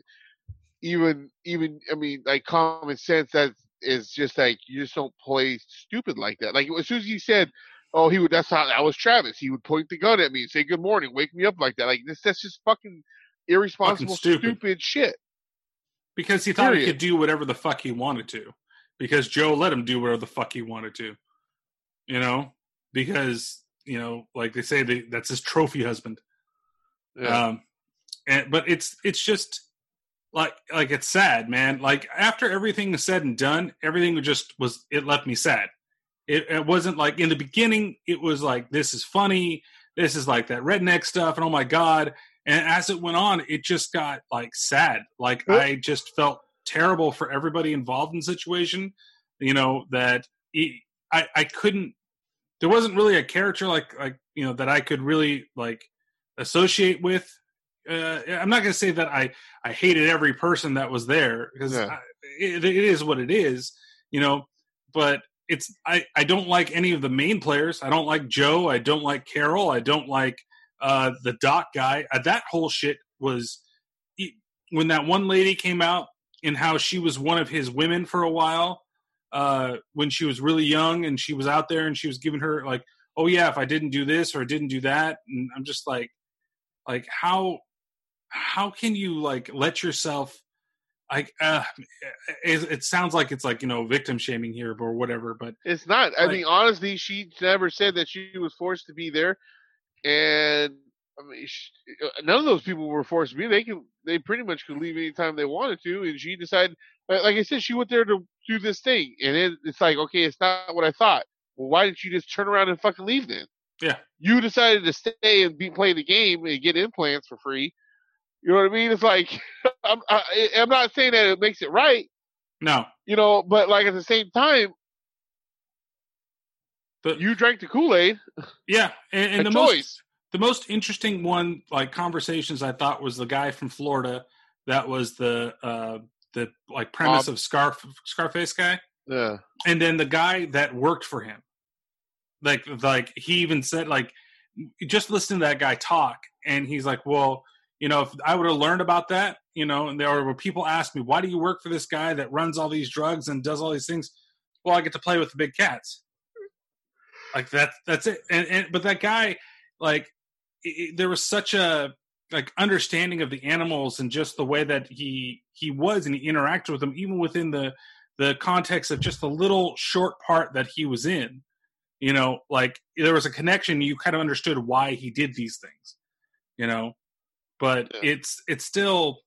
even, even, I mean, like common sense that is just like you just don't play stupid like that. Like as soon as you said, "Oh, he would," that's how that was Travis. He would point the gun at me and say, "Good morning," wake me up like that. Like this, that's just fucking irresponsible, stupid. stupid shit. because he thought he could do whatever the fuck he wanted to because joe let him do whatever the fuck he wanted to you know because you know like they say they, that's his trophy husband Yeah. um and but it's it's just like like it's sad man. Like after everything is said and done everything just was it left me sad. It, it wasn't like in the beginning it was like this is funny this is like that redneck stuff and oh my god. And as it went on it just got like sad. Like Well- i just felt terrible for everybody involved in the situation you know that it, i i couldn't there wasn't really a character like like you know that i could really like associate with uh, i'm not going to say that i i hated every person that was there because Yeah. It, it is what it is you know but it's I, I don't like any of the main players. I don't like Joe. I don't like Carole. I don't like uh, the Doc guy. Uh, that whole shit was when that one lady came out and how she was one of his women for a while. uh, when she was really young and she was out there and she was giving her like, oh yeah, if I didn't do this or I didn't do that, and I'm just like, like how how can you like let yourself like uh, it, it sounds like it's like you know victim shaming here or whatever, but It's not. I Like- mean, honestly, she never said that she was forced to be there, and I mean, sh none of those people were forced to be. They can, they pretty much could leave anytime they wanted to, and she decided. Like, like I said, she went there to do this thing, and it, it's like, okay, it's not what I thought. Well, why didn't you just turn around and fucking leave then? Yeah. You decided to stay and be play the game and get implants for free. You know what I mean? It's like I'm, I, I'm not saying that it makes it right, no, you know, but like at the same time, but you drank the Kool Aid. yeah, and, and the most choice. the most interesting one like conversations I thought was the guy from Florida that was the uh the like premise Bob. of Scarf Scarface guy. Yeah. and then the guy that worked for him like like he even said like just listen to that guy talk and he's like well you know if i would have learned about that you know and there were people ask me why do you work for this guy that runs all these drugs and does all these things? Well i get to play with the big cats. Like that that's it. And, and but that guy like it, there was such a like understanding of the animals and just the way that he he was and he interacted with them even within the the context of just the little short part that he was in you know like there was a connection. You kind of understood why he did these things you know but Yeah. it's it's still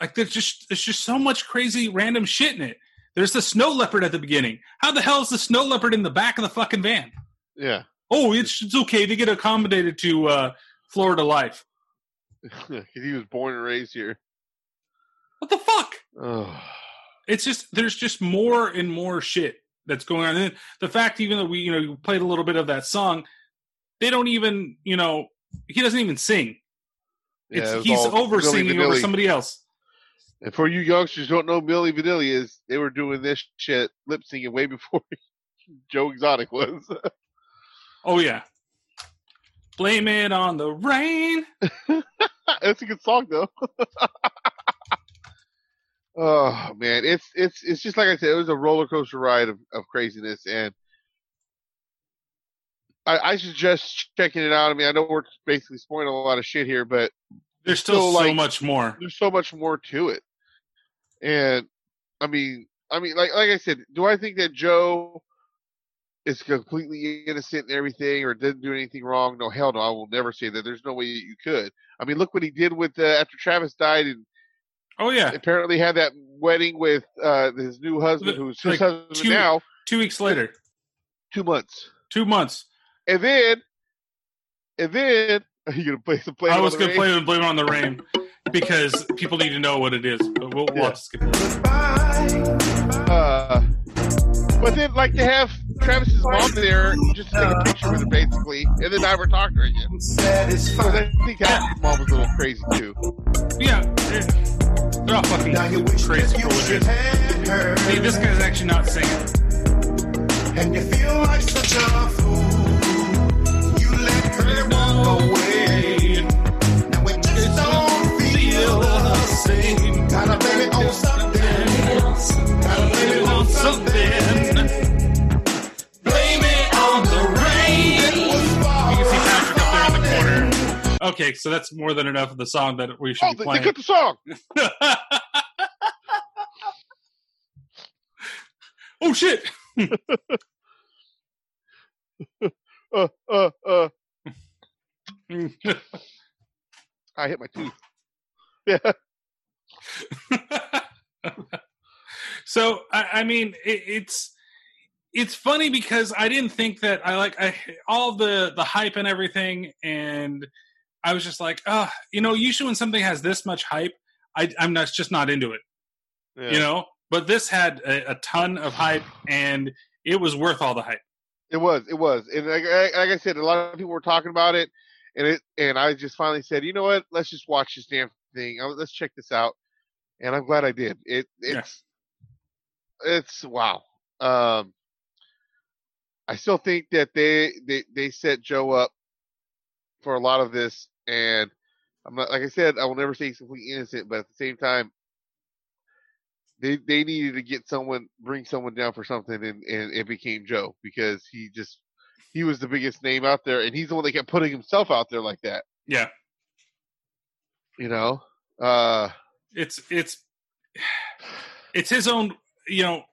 like there's just there's just so much crazy random shit in it there's the snow leopard at the beginning how the hell is the snow leopard in the back of the fucking van Yeah. oh it's, it's okay to get accommodated to uh florida life. he was born and raised here. what the fuck Oh. it's just there's just more and more shit that's going on. And the fact, even though we you know played a little bit of that song, they don't even you know he doesn't even sing. Yeah, he's all over singing over somebody else. And for you youngsters who don't know Milli Vanilli is, they were doing this shit lip syncing way before Joe Exotic was. Oh yeah, blame it on the rain. That's a good song though. oh man, it's it's it's just like I said, it was a roller coaster ride of, of craziness, and I, I suggest checking it out. I mean, I know we're basically spoiling a lot of shit here, but There's still Still, so like- much more. there's so much more to it. And I mean, I mean, like like I said, do I think that Joe is completely innocent and everything, or didn't do anything wrong? No, hell no. I will never say that. There's no way that you could. I mean, look what he did with uh, after Travis died, and Oh yeah, apparently had that wedding with uh, his new husband, who's his like husband two- now, two weeks later, two months, two months. And then, and then. Are you gonna play some play? I was gonna Rain? play and blame it on the rain because people need to know what it is. But we'll, we'll Yeah. skip it. Uh, but then, like, to have Travis's mom there just to take a picture with her, basically, and then never talk to her again. So I think that mom was a little crazy too. Yeah, they're, they're all fucking crazy for what it is. See, this guy's actually not singing. And you feel like such a Okay, so that's more than enough of the song that we should Oh, be they, they playing. cut the song. oh shit! Uh, uh, uh. I hit my tooth. Yeah. so I, I mean, it, it's it's funny because I didn't think that I like I all the the hype and everything, and I was just like, ah, you know, usually when something has this much hype, I, I'm not just not into it, yeah. you know. But this had a, a ton of hype, and it was worth all the hype. It was, it was, and like like I said, a lot of people were talking about it, and it, and I just finally said, you know what? Let's just watch this damn thing. Uh, Let's check this out, and I'm glad I did. It, Yeah. it's, it's wow. Um, I still think that they they they set Joe up for a lot of this, and I'm not like I said, I will never say he's completely innocent, but at the same time, they they needed to get someone, bring someone down for something, and and it became Joe because he just he was the biggest name out there, and he's the one that kept putting himself out there like that. Yeah, You know, uh, it's it's it's his own. You know,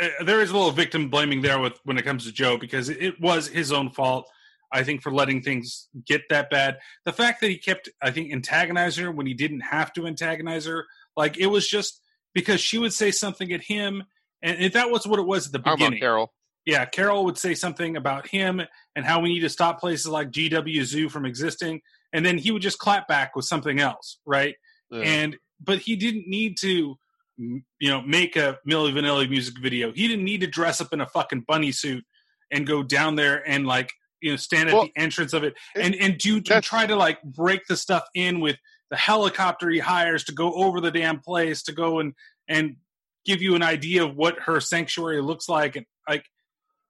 uh, there is a little victim blaming there with when it comes to Joe because it, was his own fault. I think for letting things get that bad. The fact that he kept, I think, antagonizing her when he didn't have to antagonize her, like it was just because she would say something at him, and if that was what it was at the beginning. Carole? Yeah, Carole would say something about him and how we need to stop places like GW Zoo from existing, and then he would just clap back with something else, right? Yeah. And but he didn't need to, you know, make a Milli Vanilli music video. He didn't need to dress up in a fucking bunny suit and go down there and like you know stand at Well, the entrance of it it- and and do to try to like break the stuff in with the helicopter he hires to go over the damn place to go and and give you an idea of what her sanctuary looks like and like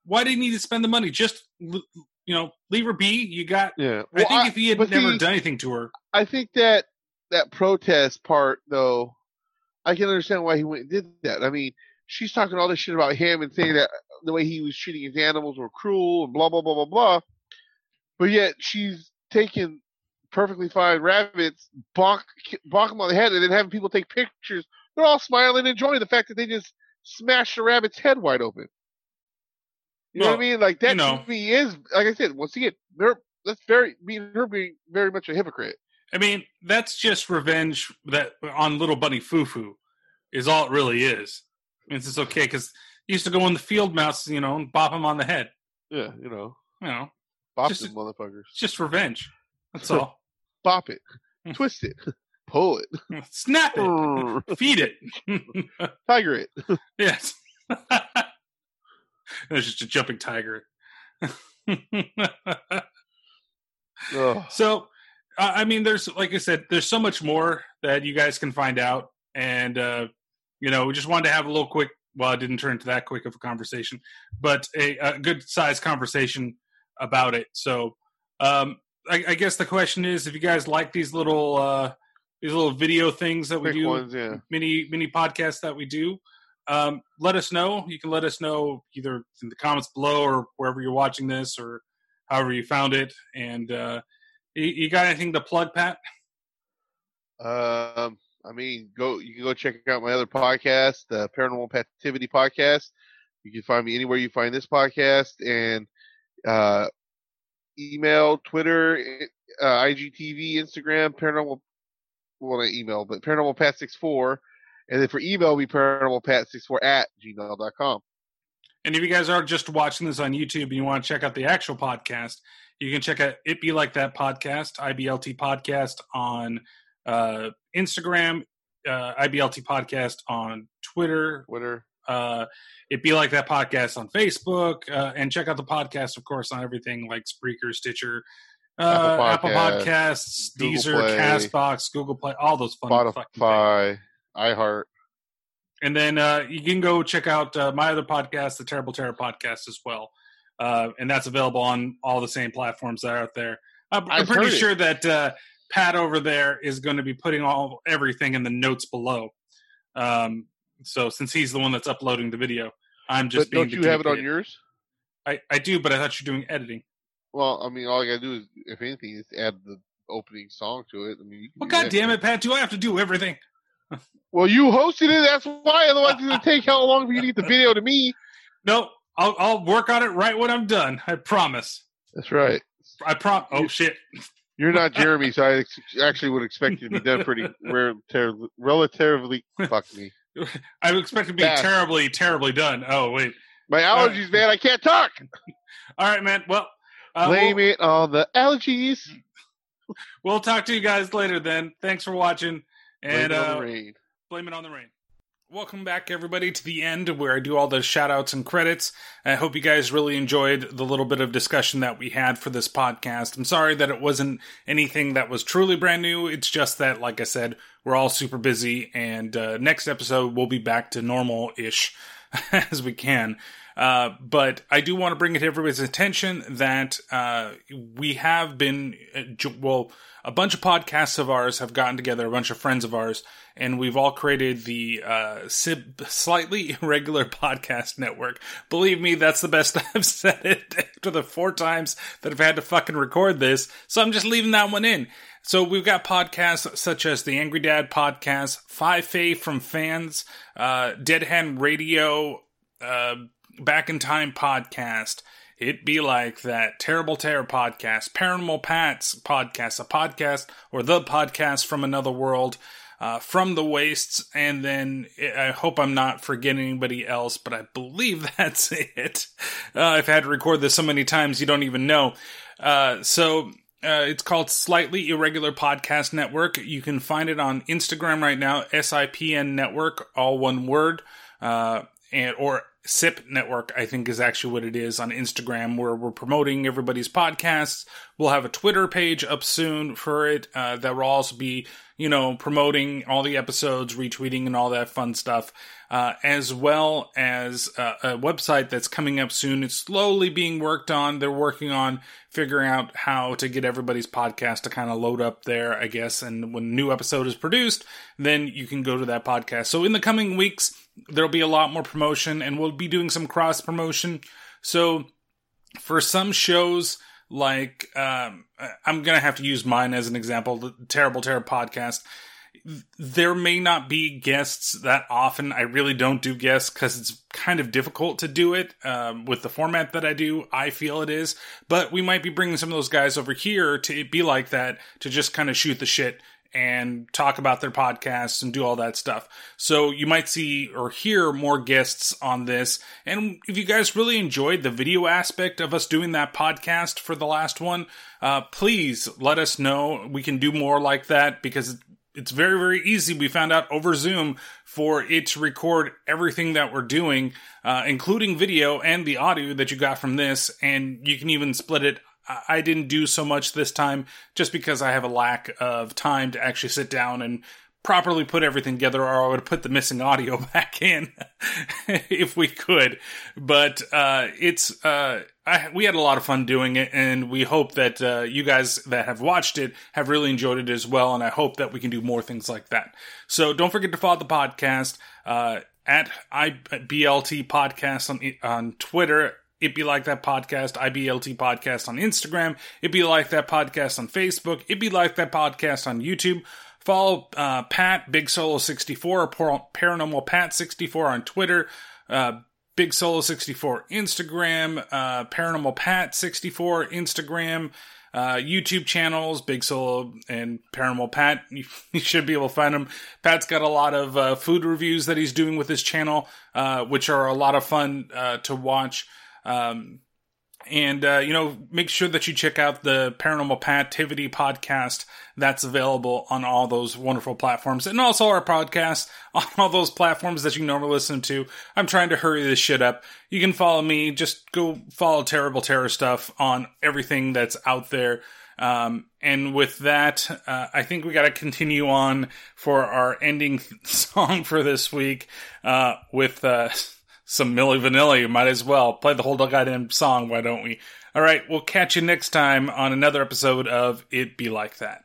why did he need to spend the money just you know leave her be you got yeah. i think Well, if he had never see, done anything to her I think that that protest part, though, I can understand why he went and did that. I mean, she's talking all this shit about him and saying that the way he was treating his animals were cruel and blah blah blah blah blah. But yet she's taking perfectly fine rabbits, bonk bonk them on the head, and then having people take pictures. They're all smiling, and enjoying the fact that they just smashed the rabbit's head wide open. You know what I mean? Like that you know. to me is, like I said, once again, they're that's very being her being very much a hypocrite. i mean that's just revenge that on little bunny foo-foo is all it really is I mean, it's okay because he used to go in the field mouse you know and bop him on the head Yeah, you know. you know Bop Just- them motherfuckers. it's just revenge that's all Bop it. Twist it. Pull it. snap it feed it Tiger it. yes it's just a jumping tiger. So, I mean, there's like I said, there's so much more that you guys can find out, and uh, you know, we just wanted to have a little quick. Well, it didn't turn into that quick of a conversation, but a, a good sized conversation about it. So, um, I, I guess the question is, if you guys like these little uh, these little video things that we Quick do, ones, yeah. mini mini podcasts that we do. Um, let us know. You can let us know either in the comments below or wherever you're watching this or however you found it. And uh, you, you got anything to plug, Pat? Um, I mean, go. You can go check out my other podcast, the Paranormal Pativity Podcast. You can find me anywhere you find this podcast, and uh, email, Twitter, uh, IGTV, Instagram, Paranormal. Well, not email, but Paranormal Pat 64 and then for email, we Paranormal Pat 64 at gmail.com. And if you guys are just watching this on YouTube and you want to check out the actual podcast, you can check out It Be Like That podcast, IBLT podcast on uh, Instagram, uh, IBLT podcast on Twitter, Twitter. uh, it be like that podcast on Facebook, uh, and check out the podcast, of course, on everything like Spreaker, Stitcher, uh, Apple, Apple Podcasts, Google Deezer, Play, Castbox, Google Play, all those fun fucking things. IHeart. And then uh, you can go check out uh, my other podcast, the Terrible Terror podcast, as well, uh, and that's available on all the same platforms that are out there. I'm, I'm pretty heard it. sure that uh, Pat over there is going to be putting all everything in the notes below. Um, so since he's the one that's uploading the video, I'm just But being don't you have it on yours? I, I do, but I thought you're doing editing. Well, I mean, all I gotta do is, if anything, is add the opening song to it. I mean, you Well, God damn it, Pat! Do I have to do everything? Well, you hosted it. That's why. Otherwise, it's gonna take how long for you to get the video to me? No, I'll I'll work on it right when I'm done. I promise. That's right. I prom. Oh shit! You're not Jeremy, so I ex- actually would expect you to be done pretty relatively. relatively fuck me. I would expect to be Fast. terribly, terribly done. Oh wait. My allergies, man. I can't talk. All right, man. Well, uh, Blame we'll, it on the allergies. we'll talk to you guys later. Then, thanks for watching, and uh, rain. Blame it on the rain. Welcome back, everybody, to the end where I do all the shout outs and credits. I hope you guys really enjoyed the little bit of discussion that we had for this podcast. I'm sorry that it wasn't anything that was truly brand new. It's just that, like I said, we're all super busy, and uh, next episode we'll be back to normal ish as we can. Uh, but I do want to bring it to everybody's attention that uh, we have been, uh, well, a bunch of podcasts of ours have gotten together, a bunch of friends of ours, and we've all created the uh, Sib- Slightly Irregular Podcast Network. Believe me, that's the best I've said it after the four times that I've had to fucking record this. So I'm just leaving that one in. So we've got podcasts such as the Angry Dad podcast, Five Fay from Fans, uh, Dead Hand Radio, uh, Back in Time podcast. It be like that Terrible Terror podcast, Paranormal Pats podcast, a podcast or the podcast from another world, uh, from the wastes, and then I hope I'm not forgetting anybody else, but I believe that's it. Uh, I've had to record this so many times you don't even know. Uh, so uh, it's called Slightly Irregular Podcast Network. You can find it on Instagram right now, SIPN Network, all one word, uh, and or SIP Network, I think is actually what it is on Instagram, where we're promoting everybody's podcasts. We'll have a Twitter page up soon for it uh, that will also be, you know, promoting all the episodes, retweeting, and all that fun stuff, uh, as well as uh, a website that's coming up soon. It's slowly being worked on. They're working on figuring out how to get everybody's podcast to kind of load up there, I guess. And when a new episode is produced, then you can go to that podcast. So in the coming weeks, there'll be a lot more promotion and we'll be doing some cross promotion. So for some shows, like um, I'm gonna have to use mine as an example, the Terrible Terror podcast. There may not be guests that often. I really don't do guests because it's kind of difficult to do it um, with the format that I do. I feel it is, but we might be bringing some of those guys over here to be like that to just kind of shoot the shit and talk about their podcasts and do all that stuff. So you might see or hear more guests on this. And if you guys really enjoyed the video aspect of us doing that podcast for the last one, uh, please let us know. We can do more like that because it's very, very easy. We found out over Zoom for it to record everything that we're doing, uh, including video and the audio that you got from this. And you can even split it I didn't do so much this time just because I have a lack of time to actually sit down and properly put everything together, or I would put the missing audio back in if we could. But uh, it's uh, I, we had a lot of fun doing it, and we hope that uh, you guys that have watched it have really enjoyed it as well. And I hope that we can do more things like that. So don't forget to follow the podcast uh, at IBLT Podcast on on Twitter it Be Like That Podcast, IBLT Podcast on Instagram. It Be Like That Podcast on Facebook. It Be Like That Podcast on YouTube. Follow uh, Pat, Big Solo 64, or Paranormal Pat 64 on Twitter. Uh, Big Solo 64 Instagram. Uh, Paranormal Pat 64 Instagram. Uh, YouTube channels, Big Solo and Paranormal Pat. You, you, should be able to find them. Pat's got a lot of uh, food reviews that he's doing with his channel, uh, which are a lot of fun to watch. Um, and uh, you know, make sure that you check out the Paranormal Pativity podcast. That's available on all those wonderful platforms, and also our podcast on all those platforms that you normally listen to. I'm trying to hurry this shit up. You can follow me. Just go follow Terrible Terror stuff on everything that's out there. Um, and with that, uh, I think we got to continue on for our ending song for this week uh, with. Some Milli Vanilli. You might as well play the whole goddamn song. Why don't we? All right, we'll catch you next time on another episode of It Be Like That.